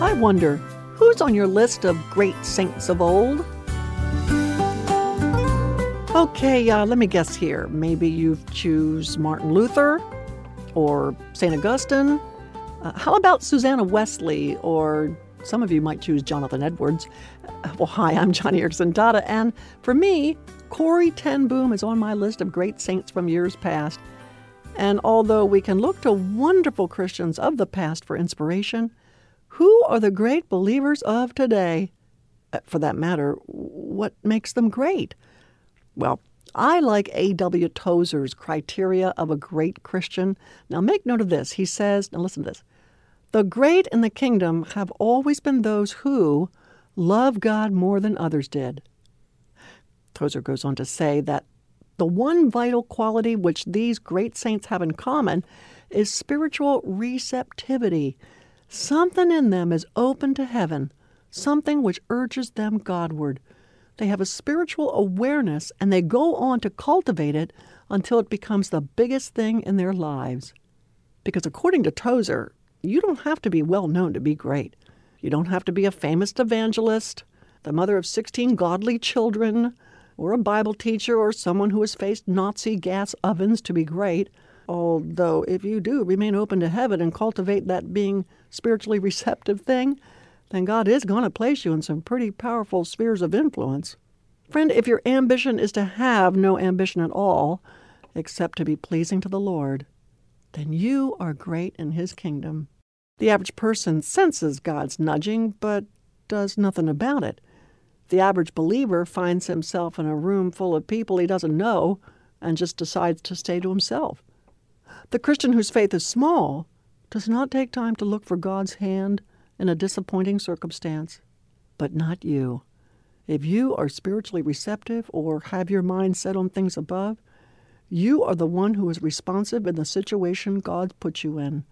I wonder, who's on your list of great saints of old? Okay, uh, let me guess here. Maybe you choose Martin Luther or St. Augustine. Uh, how about Susanna Wesley or some of you might choose Jonathan Edwards. Uh, well, hi, I'm Joni Eareckson Tada, and for me, Corrie ten Boom is on my list of great saints from years past. And although we can look to wonderful Christians of the past for inspiration, who are the great believers of today? Uh, for that matter, what makes them great? Well, I like A.W. Tozer's criteria of a great Christian. Now, make note of this. He says, now listen to this the great in the kingdom have always been those who love God more than others did. Tozer goes on to say that the one vital quality which these great saints have in common is spiritual receptivity. Something in them is open to heaven, something which urges them Godward. They have a spiritual awareness and they go on to cultivate it until it becomes the biggest thing in their lives. Because according to Tozer, you don't have to be well known to be great. You don't have to be a famous evangelist, the mother of 16 godly children, or a Bible teacher, or someone who has faced Nazi gas ovens to be great. Although, if you do remain open to heaven and cultivate that being spiritually receptive thing, then God is going to place you in some pretty powerful spheres of influence. Friend, if your ambition is to have no ambition at all, except to be pleasing to the Lord, then you are great in His kingdom. The average person senses God's nudging, but does nothing about it. The average believer finds himself in a room full of people he doesn't know and just decides to stay to himself. The Christian whose faith is small does not take time to look for God's hand in a disappointing circumstance. But not you. If you are spiritually receptive or have your mind set on things above, you are the one who is responsive in the situation God put you in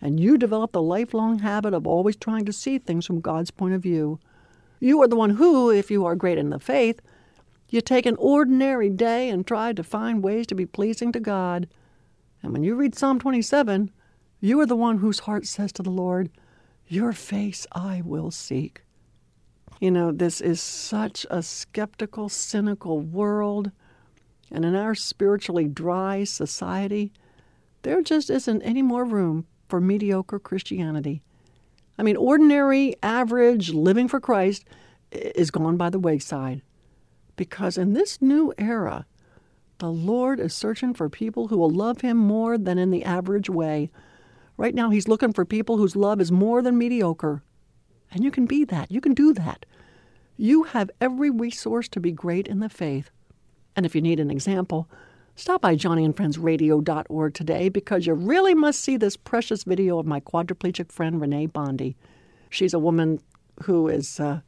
and you develop the lifelong habit of always trying to see things from God's point of view. You are the one who, if you are great in the faith, you take an ordinary day and try to find ways to be pleasing to God. And when you read Psalm 27, you are the one whose heart says to the Lord, Your face I will seek. You know, this is such a skeptical, cynical world. And in our spiritually dry society, there just isn't any more room for mediocre Christianity. I mean, ordinary, average living for Christ is gone by the wayside. Because in this new era, the Lord is searching for people who will love Him more than in the average way. Right now, He's looking for people whose love is more than mediocre. And you can be that. You can do that. You have every resource to be great in the faith. And if you need an example, Stop by joniandfriendsradio.org today because you really must see this precious video of my quadriplegic friend Renee Bondi. She's a woman who is, uh,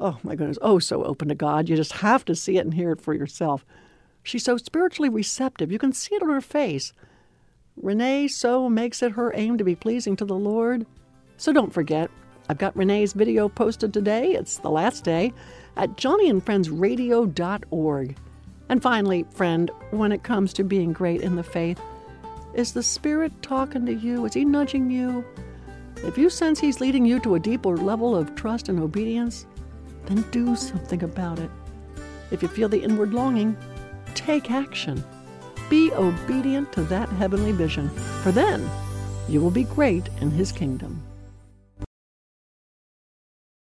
oh my goodness, oh so open to God. You just have to see it and hear it for yourself. She's so spiritually receptive. You can see it on her face. Renee so makes it her aim to be pleasing to the Lord. So don't forget, I've got Renee's video posted today. It's the last day at joniandfriendsradio.org. And finally, friend, when it comes to being great in the faith, is the Spirit talking to you? Is He nudging you? If you sense He's leading you to a deeper level of trust and obedience, then do something about it. If you feel the inward longing, take action. Be obedient to that heavenly vision, for then you will be great in His kingdom.